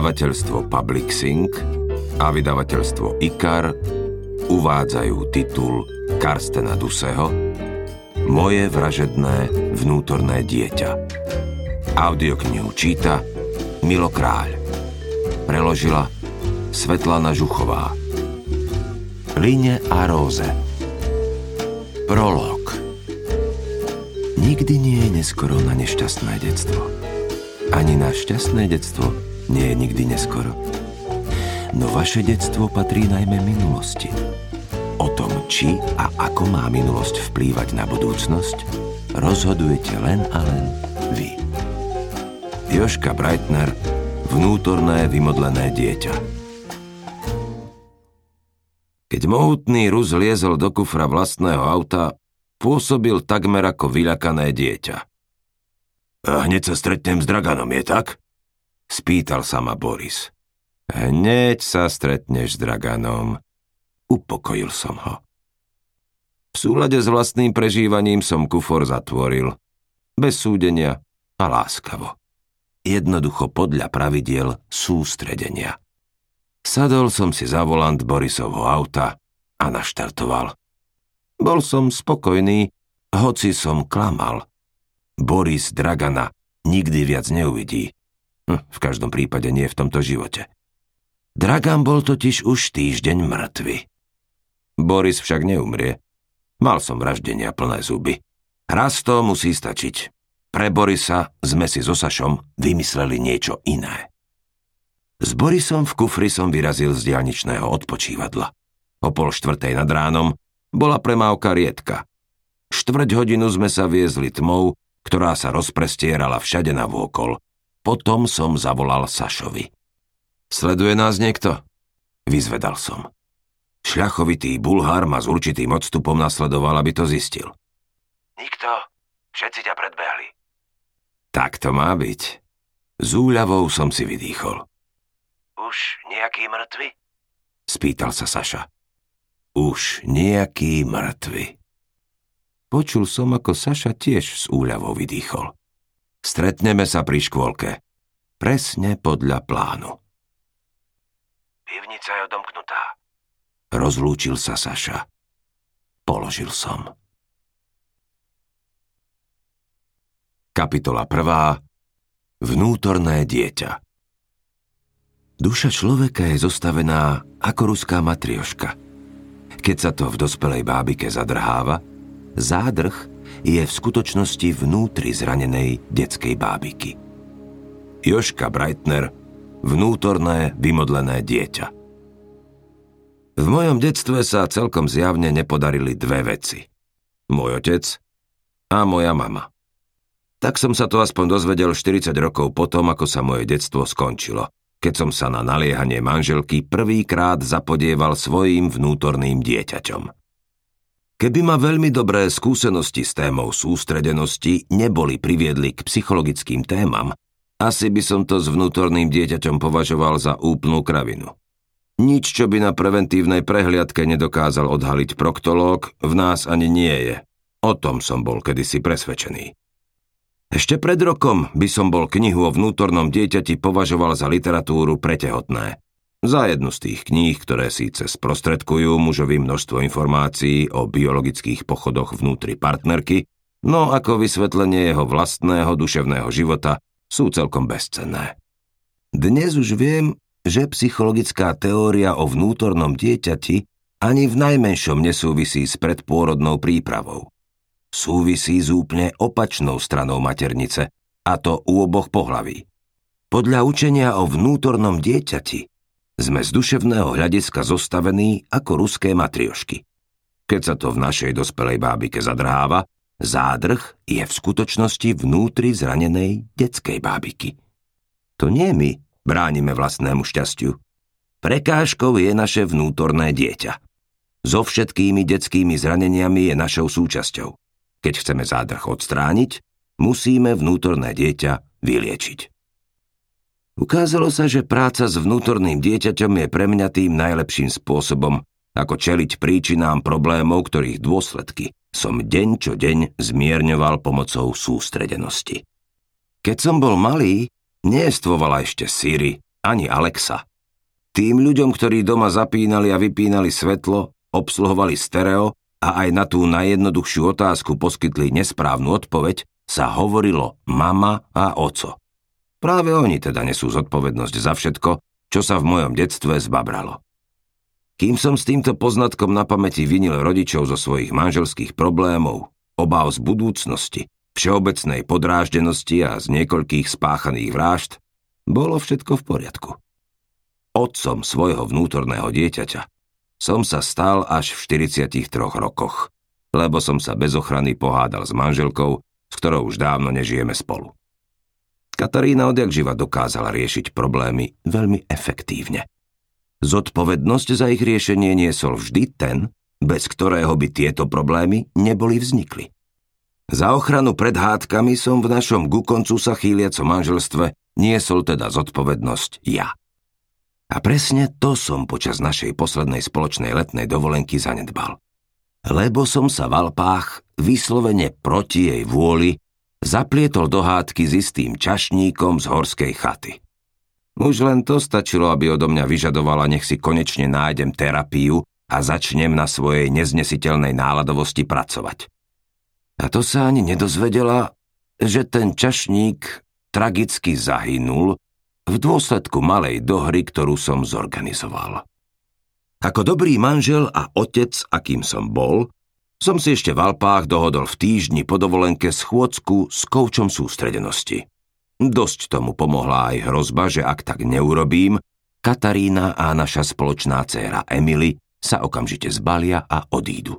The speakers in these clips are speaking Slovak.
Vydavateľstvo Publixing a vydavateľstvo IKAR uvádzajú titul Karstena Duseho Moje vražedné vnútorné dieťa. Audioknihu číta Milo Kráľ. Preložila Svetlana Žuchová. Line a róze. Prolog. Nikdy nie je neskoro na nešťastné detstvo. Ani na šťastné detstvo nie je nikdy neskoro. No vaše detstvo patrí najmä minulosti. O tom, či a ako má minulosť vplývať na budúcnosť, rozhodujete len a len vy. Joška Breitner, vnútorné vymodlené dieťa. Keď mohutný Rus liezol do kufra vlastného auta, pôsobil takmer ako vyľakané dieťa. A hneď sa stretnem s Draganom, je tak? Spýtal sa ma Boris. Hneď sa stretneš s Draganom. Upokojil som ho. V súlade s vlastným prežívaním som kufor zatvoril. Bez súdenia a láskavo. Jednoducho podľa pravidiel sústredenia. Sadol som si za volant Borisovho auta a naštartoval. Bol som spokojný, hoci som klamal. Boris Dragana nikdy viac neuvidí. Hm, v každom prípade nie v tomto živote. Dragan bol totiž už týždeň mŕtvy. Boris však neumrie. Mal som vraždenia plné zuby. Raz to musí stačiť. Pre Borisa sme si so Sašom vymysleli niečo iné. S Borisom v kufri som vyrazil z diálničného odpočívadla. O pol štvrtej nad ránom bola premávka riedka. Štvrť hodinu sme sa viezli tmou, ktorá sa rozprestierala všade na vôkol – potom som zavolal Sašovi. Sleduje nás niekto? Vyzvedal som. Šľachovitý bulhár ma s určitým odstupom nasledoval, aby to zistil. Nikto. Všetci ťa predbehli. Tak to má byť. Z úľavou som si vydýchol. Už nejaký mŕtvy? Spýtal sa Saša. Už nejaký mŕtvy. Počul som, ako Saša tiež s úľavou vydýchol. Stretneme sa pri škôlke. Presne podľa plánu. Pivnica je odomknutá. Rozlúčil sa Saša. Položil som. Kapitola 1. Vnútorné dieťa Duša človeka je zostavená ako ruská matrioška. Keď sa to v dospelej bábike zadrháva, zádrh je v skutočnosti vnútri zranenej detskej bábiky. Joška Breitner, vnútorné vymodlené dieťa. V mojom detstve sa celkom zjavne nepodarili dve veci. Môj otec a moja mama. Tak som sa to aspoň dozvedel 40 rokov potom, ako sa moje detstvo skončilo, keď som sa na naliehanie manželky prvýkrát zapodieval svojim vnútorným dieťaťom. Keby ma veľmi dobré skúsenosti s témou sústredenosti neboli priviedli k psychologickým témam, asi by som to s vnútorným dieťaťom považoval za úplnú kravinu. Nič, čo by na preventívnej prehliadke nedokázal odhaliť proktológ, v nás ani nie je. O tom som bol kedysi presvedčený. Ešte pred rokom by som bol knihu o vnútornom dieťati považoval za literatúru pretehotné. Za jednu z tých kníh, ktoré síce sprostredkujú mužovi množstvo informácií o biologických pochodoch vnútri partnerky, no ako vysvetlenie jeho vlastného duševného života sú celkom bezcenné. Dnes už viem, že psychologická teória o vnútornom dieťati ani v najmenšom nesúvisí s predpôrodnou prípravou. Súvisí s úplne opačnou stranou maternice, a to u oboch pohlaví. Podľa učenia o vnútornom dieťati sme z duševného hľadiska zostavení ako ruské matriošky. Keď sa to v našej dospelej bábike zadrháva, zádrh je v skutočnosti vnútri zranenej detskej bábiky. To nie my bránime vlastnému šťastiu. Prekážkou je naše vnútorné dieťa. So všetkými detskými zraneniami je našou súčasťou. Keď chceme zádrh odstrániť, musíme vnútorné dieťa vyliečiť. Ukázalo sa, že práca s vnútorným dieťaťom je pre mňa tým najlepším spôsobom, ako čeliť príčinám problémov, ktorých dôsledky som deň čo deň zmierňoval pomocou sústredenosti. Keď som bol malý, neestvovala ešte syry, ani Alexa. Tým ľuďom, ktorí doma zapínali a vypínali svetlo, obsluhovali stereo a aj na tú najjednoduchšiu otázku poskytli nesprávnu odpoveď, sa hovorilo mama a oco. Práve oni teda nesú zodpovednosť za všetko, čo sa v mojom detstve zbabralo. Kým som s týmto poznatkom na pamäti vinil rodičov zo svojich manželských problémov, obáv z budúcnosti, všeobecnej podráždenosti a z niekoľkých spáchaných vražd, bolo všetko v poriadku otcom svojho vnútorného dieťaťa, som sa stal až v 43 rokoch, lebo som sa bez ochrany pohádal s manželkou, s ktorou už dávno nežijeme spolu. Katarína odjak živa dokázala riešiť problémy veľmi efektívne. Zodpovednosť za ich riešenie niesol vždy ten, bez ktorého by tieto problémy neboli vznikli. Za ochranu pred hádkami som v našom gukoncu sa chýliacom manželstve niesol teda zodpovednosť ja. A presne to som počas našej poslednej spoločnej letnej dovolenky zanedbal. Lebo som sa v Alpách vyslovene proti jej vôli zaplietol do hádky s istým čašníkom z horskej chaty. Už len to stačilo, aby odo mňa vyžadovala, nech si konečne nájdem terapiu a začnem na svojej neznesiteľnej náladovosti pracovať. A to sa ani nedozvedela, že ten čašník tragicky zahynul v dôsledku malej dohry, ktorú som zorganizoval. Ako dobrý manžel a otec, akým som bol, som si ešte v Alpách dohodol v týždni po dovolenke schôdzku s koučom sústredenosti. Dosť tomu pomohla aj hrozba, že ak tak neurobím, Katarína a naša spoločná dcéra Emily sa okamžite zbalia a odídu.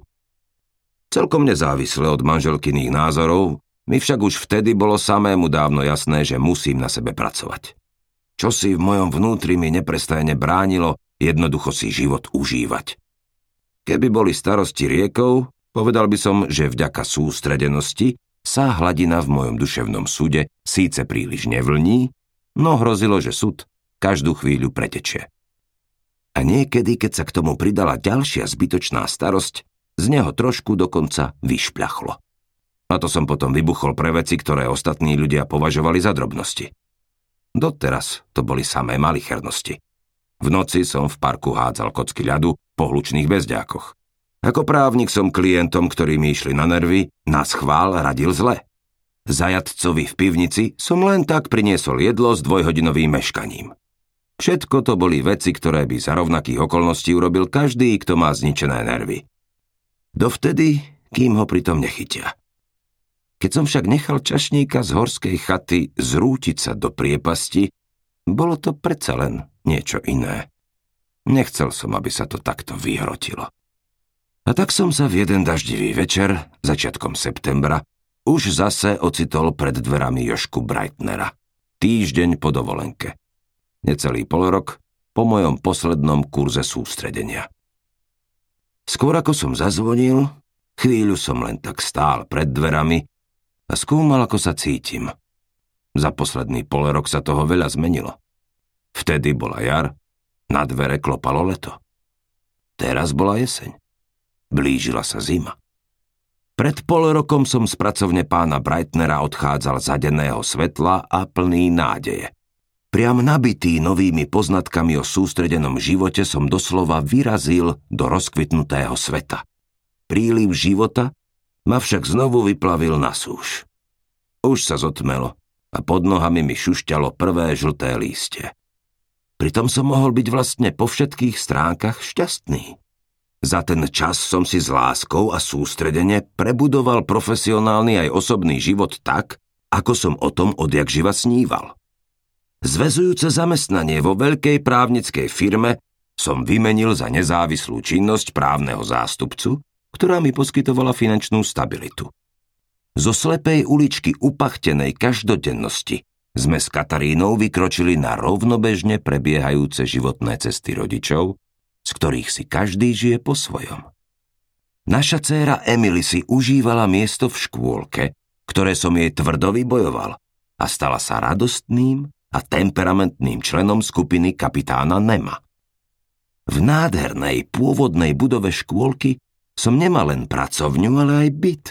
Celkom nezávisle od manželkyných názorov, mi však už vtedy bolo samému dávno jasné, že musím na sebe pracovať. Čo si v mojom vnútri mi neprestajne bránilo jednoducho si život užívať. Keby boli starosti riekou, povedal by som, že vďaka sústredenosti sa hladina v mojom duševnom súde síce príliš nevlní, no hrozilo, že súd každú chvíľu pretečie. A niekedy, keď sa k tomu pridala ďalšia zbytočná starosť, z neho trošku dokonca vyšpľachlo. A to som potom vybuchol pre veci, ktoré ostatní ľudia považovali za drobnosti. Doteraz to boli samé malichernosti. V noci som v parku hádzal kocky ľadu po hlučných bezďákoch. Ako právnik som klientom, ktorí mi išli na nervy, na schvál radil zle. Zajadcovi v pivnici som len tak priniesol jedlo s dvojhodinovým meškaním. Všetko to boli veci, ktoré by za rovnakých okolností urobil každý, kto má zničené nervy. Dovtedy, kým ho pritom nechytia. Keď som však nechal čašníka z horskej chaty zrútiť sa do priepasti, bolo to predsa len niečo iné. Nechcel som, aby sa to takto vyhrotilo. A tak som sa v jeden daždivý večer, začiatkom septembra, už zase ocitol pred dverami Jošku Breitnera. Týždeň po dovolenke. Necelý polorok po mojom poslednom kurze sústredenia. Skôr ako som zazvonil, chvíľu som len tak stál pred dverami a skúmal, ako sa cítim. Za posledný pol rok sa toho veľa zmenilo. Vtedy bola jar, na dvere klopalo leto. Teraz bola jeseň. Blížila sa zima. Pred pol rokom som z pracovne pána Breitnera odchádzal za denného svetla a plný nádeje. Priam nabitý novými poznatkami o sústredenom živote som doslova vyrazil do rozkvitnutého sveta. Príliv života ma však znovu vyplavil na súš. Už sa zotmelo a pod nohami mi šušťalo prvé žlté lístie. Pritom som mohol byť vlastne po všetkých stránkach šťastný. Za ten čas som si s láskou a sústredene prebudoval profesionálny aj osobný život tak, ako som o tom odjak živa sníval. Zvezujúce zamestnanie vo veľkej právnickej firme som vymenil za nezávislú činnosť právneho zástupcu ktorá mi poskytovala finančnú stabilitu. Zo slepej uličky upachtenej každodennosti sme s Katarínou vykročili na rovnobežne prebiehajúce životné cesty rodičov, z ktorých si každý žije po svojom. Naša dcéra Emily si užívala miesto v škôlke, ktoré som jej tvrdo vybojoval a stala sa radostným a temperamentným členom skupiny kapitána Nema. V nádhernej pôvodnej budove škôlky som nemal len pracovňu, ale aj byt.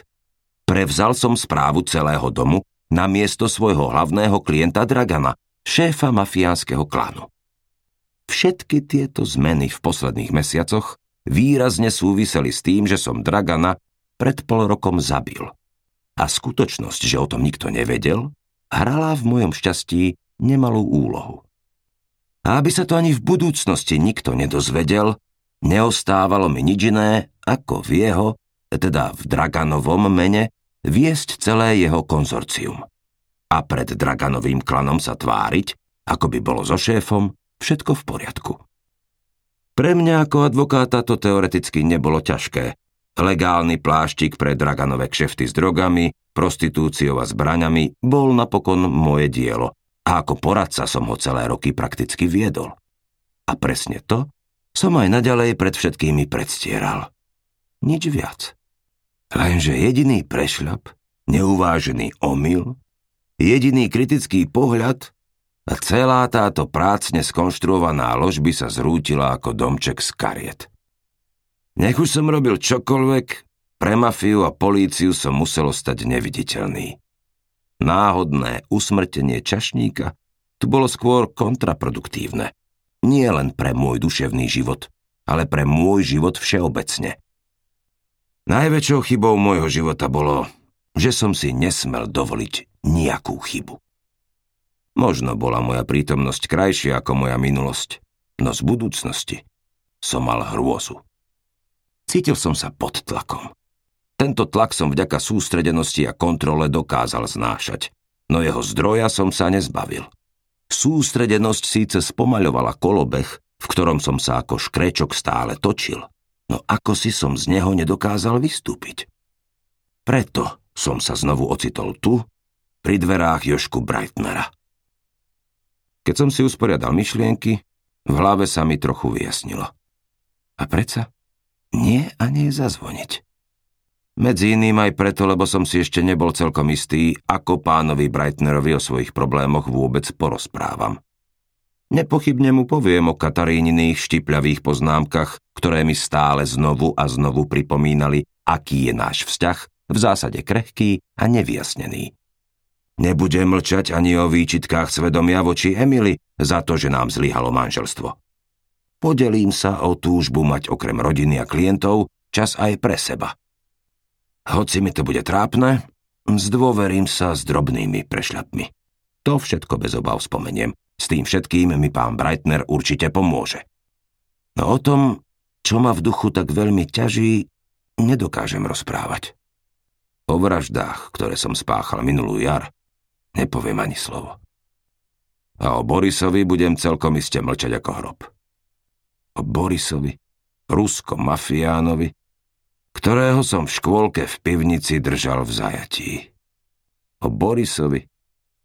Prevzal som správu celého domu na miesto svojho hlavného klienta Dragana, šéfa mafiánskeho klanu. Všetky tieto zmeny v posledných mesiacoch výrazne súviseli s tým, že som Dragana pred pol rokom zabil. A skutočnosť, že o tom nikto nevedel, hrala v mojom šťastí nemalú úlohu. A aby sa to ani v budúcnosti nikto nedozvedel, neostávalo mi nič iné, ako v jeho, teda v Draganovom mene, viesť celé jeho konzorcium. A pred Draganovým klanom sa tváriť, ako by bolo so šéfom, všetko v poriadku. Pre mňa ako advokáta to teoreticky nebolo ťažké. Legálny pláštik pre Draganové kšefty s drogami, prostitúciou a zbraňami bol napokon moje dielo a ako poradca som ho celé roky prakticky viedol. A presne to som aj naďalej pred všetkými predstieral. Nič viac. Lenže jediný prešľap, neuvážený omyl, jediný kritický pohľad a celá táto prácne skonštruovaná lož by sa zrútila ako domček z kariet. Nech už som robil čokoľvek, pre mafiu a políciu som muselo stať neviditeľný. Náhodné usmrtenie čašníka tu bolo skôr kontraproduktívne. Nie len pre môj duševný život, ale pre môj život všeobecne. Najväčšou chybou môjho života bolo, že som si nesmel dovoliť nejakú chybu. Možno bola moja prítomnosť krajšia ako moja minulosť, no z budúcnosti som mal hrôzu. Cítil som sa pod tlakom. Tento tlak som vďaka sústredenosti a kontrole dokázal znášať, no jeho zdroja som sa nezbavil. Sústredenosť síce spomaľovala kolobeh, v ktorom som sa ako škrečok stále točil, no ako si som z neho nedokázal vystúpiť. Preto som sa znovu ocitol tu, pri dverách Jošku Breitnera. Keď som si usporiadal myšlienky, v hlave sa mi trochu vyjasnilo. A predsa nie a nie zazvoniť. Medzi iným aj preto, lebo som si ešte nebol celkom istý, ako pánovi Breitnerovi o svojich problémoch vôbec porozprávam. Nepochybne mu poviem o Kataríniných štipľavých poznámkach, ktoré mi stále znovu a znovu pripomínali, aký je náš vzťah, v zásade krehký a nevyjasnený. Nebudem mlčať ani o výčitkách svedomia voči Emily za to, že nám zlyhalo manželstvo. Podelím sa o túžbu mať okrem rodiny a klientov čas aj pre seba. Hoci mi to bude trápne, zdôverím sa s drobnými prešľapmi. To všetko bez obav spomeniem. S tým všetkým mi pán Breitner určite pomôže. No o tom, čo ma v duchu tak veľmi ťaží, nedokážem rozprávať. O vraždách, ktoré som spáchal minulú jar, Nepoviem ani slovo. A o Borisovi budem celkom iste mlčať ako hrob. O Borisovi, ruskom mafiánovi, ktorého som v škôlke v pivnici držal v zajatí. O Borisovi,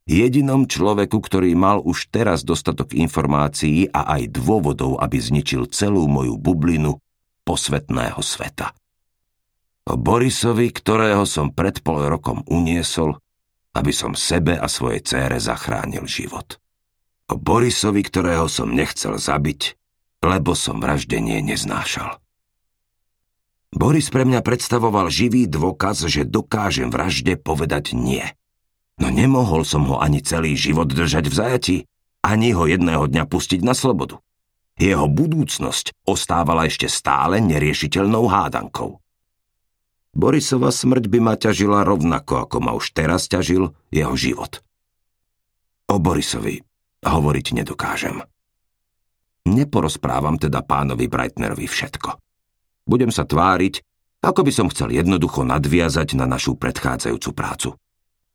jedinom človeku, ktorý mal už teraz dostatok informácií a aj dôvodov, aby zničil celú moju bublinu posvetného sveta. O Borisovi, ktorého som pred pol rokom uniesol aby som sebe a svojej cére zachránil život. O Borisovi, ktorého som nechcel zabiť, lebo som vraždenie neznášal. Boris pre mňa predstavoval živý dôkaz, že dokážem vražde povedať nie. No nemohol som ho ani celý život držať v zajati, ani ho jedného dňa pustiť na slobodu. Jeho budúcnosť ostávala ešte stále neriešiteľnou hádankou. Borisova smrť by ma ťažila rovnako, ako ma už teraz ťažil jeho život. O Borisovi hovoriť nedokážem. Neporozprávam teda pánovi Breitnerovi všetko. Budem sa tváriť, ako by som chcel jednoducho nadviazať na našu predchádzajúcu prácu.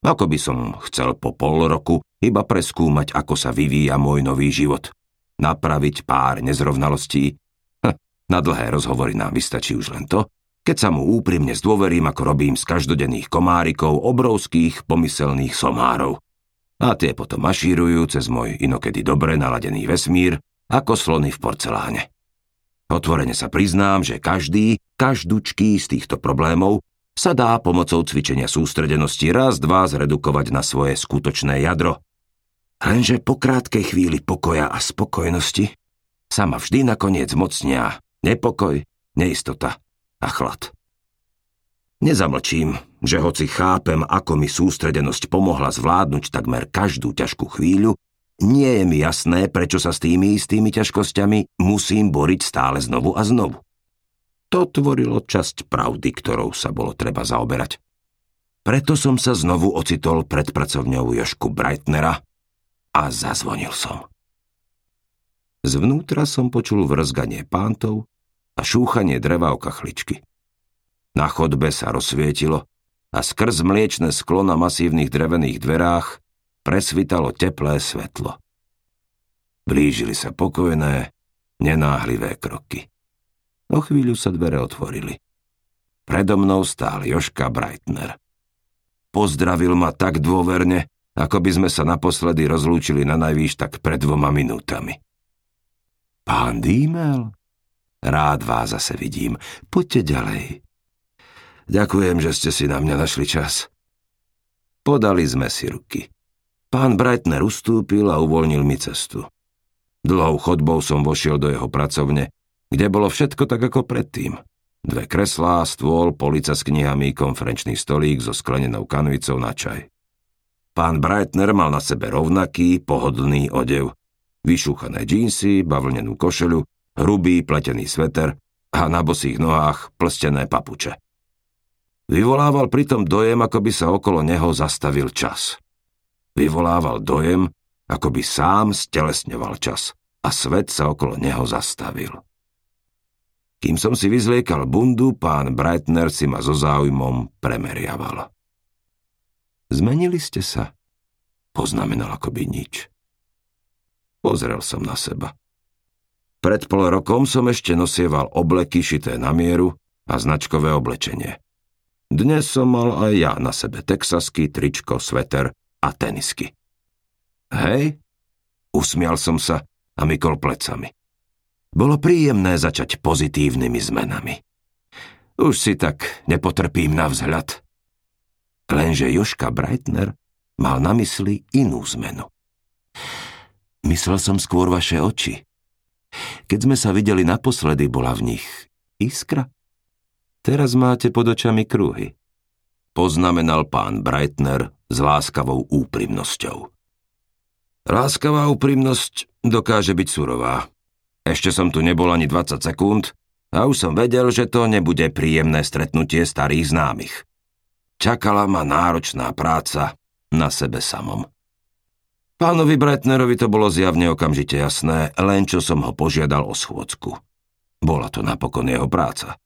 Ako by som chcel po pol roku iba preskúmať, ako sa vyvíja môj nový život. Napraviť pár nezrovnalostí. Hm, na dlhé rozhovory nám vystačí už len to, keď sa mu úprimne zdôverím, ako robím z každodenných komárikov obrovských pomyselných somárov. A tie potom mašírujú cez môj inokedy dobre naladený vesmír, ako slony v porceláne. Otvorene sa priznám, že každý, každúčký z týchto problémov sa dá pomocou cvičenia sústredenosti raz, dva zredukovať na svoje skutočné jadro. Lenže po krátkej chvíli pokoja a spokojnosti sa ma vždy nakoniec mocnia nepokoj, neistota a chlad. Nezamlčím, že hoci chápem, ako mi sústredenosť pomohla zvládnuť takmer každú ťažkú chvíľu, nie je mi jasné, prečo sa s tými istými ťažkosťami musím boriť stále znovu a znovu. To tvorilo časť pravdy, ktorou sa bolo treba zaoberať. Preto som sa znovu ocitol pred pracovňou Jošku Breitnera a zazvonil som. Zvnútra som počul vrzganie pántov a šúchanie dreva o kachličky. Na chodbe sa rozsvietilo a skrz mliečne sklo na masívnych drevených dverách presvitalo teplé svetlo. Blížili sa pokojné, nenáhlivé kroky. O chvíľu sa dvere otvorili. Predo mnou stál Joška Breitner. Pozdravil ma tak dôverne, ako by sme sa naposledy rozlúčili na najvýš tak pred dvoma minútami. Pán Dímel, rád vás zase vidím. Poďte ďalej. Ďakujem, že ste si na mňa našli čas. Podali sme si ruky. Pán Breitner ustúpil a uvoľnil mi cestu. Dlhou chodbou som vošiel do jeho pracovne kde bolo všetko tak ako predtým. Dve kreslá, stôl, polica s knihami, konferenčný stolík so sklenenou kanvicou na čaj. Pán Breitner mal na sebe rovnaký, pohodlný odev. Vyšúchané džínsy, bavlnenú košelu, hrubý pletený sveter a na bosých nohách plstené papuče. Vyvolával pritom dojem, ako by sa okolo neho zastavil čas. Vyvolával dojem, ako by sám stelesňoval čas a svet sa okolo neho zastavil. Kým som si vyzliekal bundu, pán Breitner si ma so záujmom premeriaval. Zmenili ste sa? Poznamenal akoby nič. Pozrel som na seba. Pred pol rokom som ešte nosieval obleky šité na mieru a značkové oblečenie. Dnes som mal aj ja na sebe texasky, tričko, sveter a tenisky. Hej? Usmial som sa a mykol plecami. Bolo príjemné začať pozitívnymi zmenami. Už si tak nepotrpím na vzhľad. Lenže Joška Breitner mal na mysli inú zmenu. Myslel som skôr vaše oči. Keď sme sa videli naposledy, bola v nich iskra. Teraz máte pod očami kruhy. Poznamenal pán Breitner s láskavou úprimnosťou. Láskavá úprimnosť dokáže byť surová, ešte som tu nebol ani 20 sekúnd a už som vedel, že to nebude príjemné stretnutie starých známych. Čakala ma náročná práca na sebe samom. Pánovi Bretnerovi to bolo zjavne okamžite jasné, len čo som ho požiadal o schôdzku. Bola to napokon jeho práca.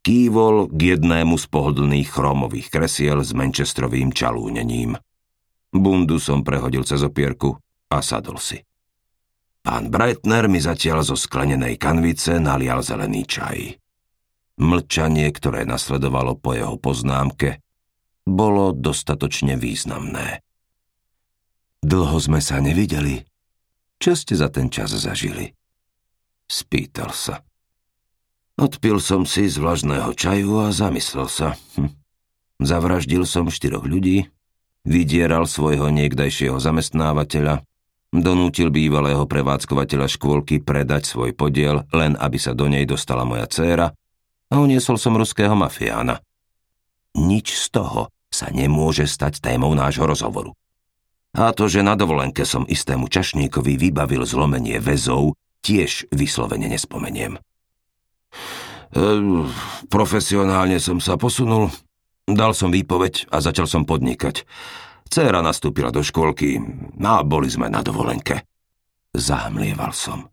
Kývol k jednému z pohodlných chromových kresiel s manchesterovým čalúnením. Bundu som prehodil cez opierku a sadol si. Pán Breitner mi zatiaľ zo sklenenej kanvice nalial zelený čaj. Mlčanie, ktoré nasledovalo po jeho poznámke, bolo dostatočne významné. Dlho sme sa nevideli. Čo ste za ten čas zažili? Spýtal sa. Odpil som si z vlažného čaju a zamyslel sa. Hm. Zavraždil som štyroch ľudí, vydieral svojho niekdajšieho zamestnávateľa, Donútil bývalého prevádzkovateľa škôlky predať svoj podiel, len aby sa do nej dostala moja dcéra a uniesol som ruského mafiána. Nič z toho sa nemôže stať témou nášho rozhovoru. A to, že na dovolenke som istému čašníkovi vybavil zlomenie väzov, tiež vyslovene nespomeniem. E, profesionálne som sa posunul, dal som výpoveď a začal som podnikať. Céra nastúpila do škôlky a boli sme na dovolenke. Zahmlieval som.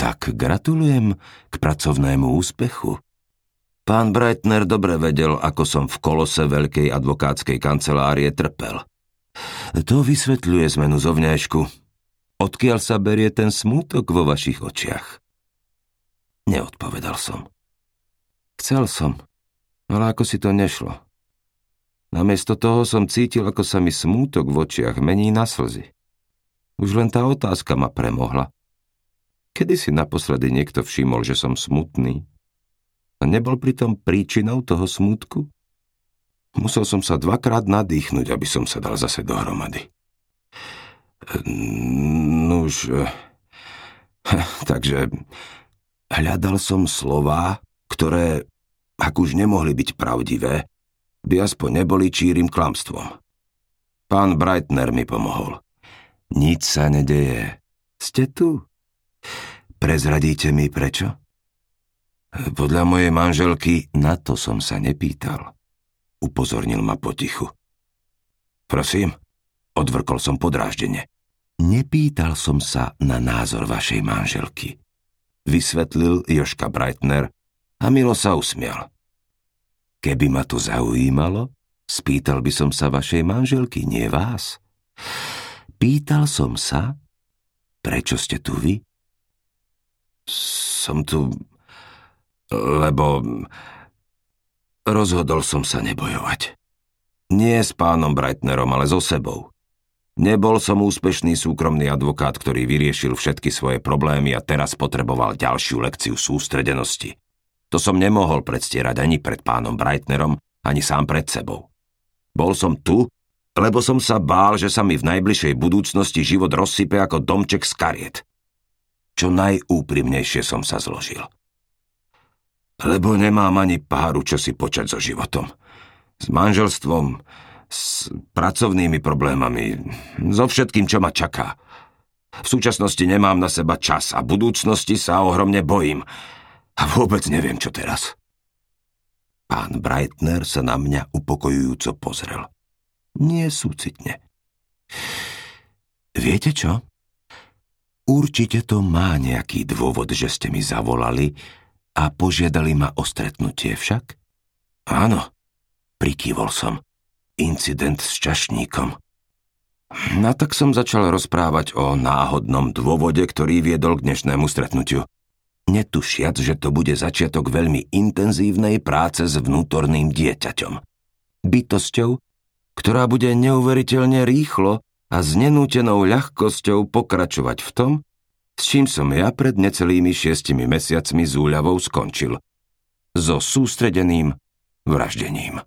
Tak gratulujem k pracovnému úspechu. Pán Breitner dobre vedel, ako som v kolose veľkej advokátskej kancelárie trpel. To vysvetľuje zmenu zovňajšku. Odkiaľ sa berie ten smútok vo vašich očiach? Neodpovedal som. Chcel som, ale ako si to nešlo. Namiesto toho som cítil, ako sa mi smútok v očiach mení na slzy. Už len tá otázka ma premohla. Kedy si naposledy niekto všimol, že som smutný? A nebol pritom príčinou toho smútku? Musel som sa dvakrát nadýchnuť, aby som sa dal zase dohromady. Nuž... Eh, takže hľadal som slová, ktoré, ak už nemohli byť pravdivé, by aspoň neboli čírim klamstvom. Pán Breitner mi pomohol. Nič sa nedeje. Ste tu? Prezradíte mi prečo? Podľa mojej manželky na to som sa nepýtal. Upozornil ma potichu. Prosím, odvrkol som podráždene. Nepýtal som sa na názor vašej manželky. Vysvetlil Joška Breitner a Milo sa usmial. Keby ma to zaujímalo, spýtal by som sa vašej manželky, nie vás. Pýtal som sa, prečo ste tu vy? Som tu, lebo rozhodol som sa nebojovať. Nie s pánom Breitnerom, ale so sebou. Nebol som úspešný súkromný advokát, ktorý vyriešil všetky svoje problémy a teraz potreboval ďalšiu lekciu sústredenosti. To som nemohol predstierať ani pred pánom Breitnerom, ani sám pred sebou. Bol som tu, lebo som sa bál, že sa mi v najbližšej budúcnosti život rozsype ako domček z kariet. Čo najúprimnejšie som sa zložil. Lebo nemám ani páru, čo si počať so životom. S manželstvom, s pracovnými problémami, so všetkým, čo ma čaká. V súčasnosti nemám na seba čas a budúcnosti sa ohromne bojím. A vôbec neviem, čo teraz. Pán Breitner sa na mňa upokojujúco pozrel. Nie súcitne. Viete čo? Určite to má nejaký dôvod, že ste mi zavolali a požiadali ma o stretnutie však? Áno, prikývol som incident s čašníkom. No tak som začal rozprávať o náhodnom dôvode, ktorý viedol k dnešnému stretnutiu. Netušiac, že to bude začiatok veľmi intenzívnej práce s vnútorným dieťaťom. Bytosťou, ktorá bude neuveriteľne rýchlo a s nenútenou ľahkosťou pokračovať v tom, s čím som ja pred necelými šiestimi mesiacmi z úľavou skončil. So sústredeným vraždením.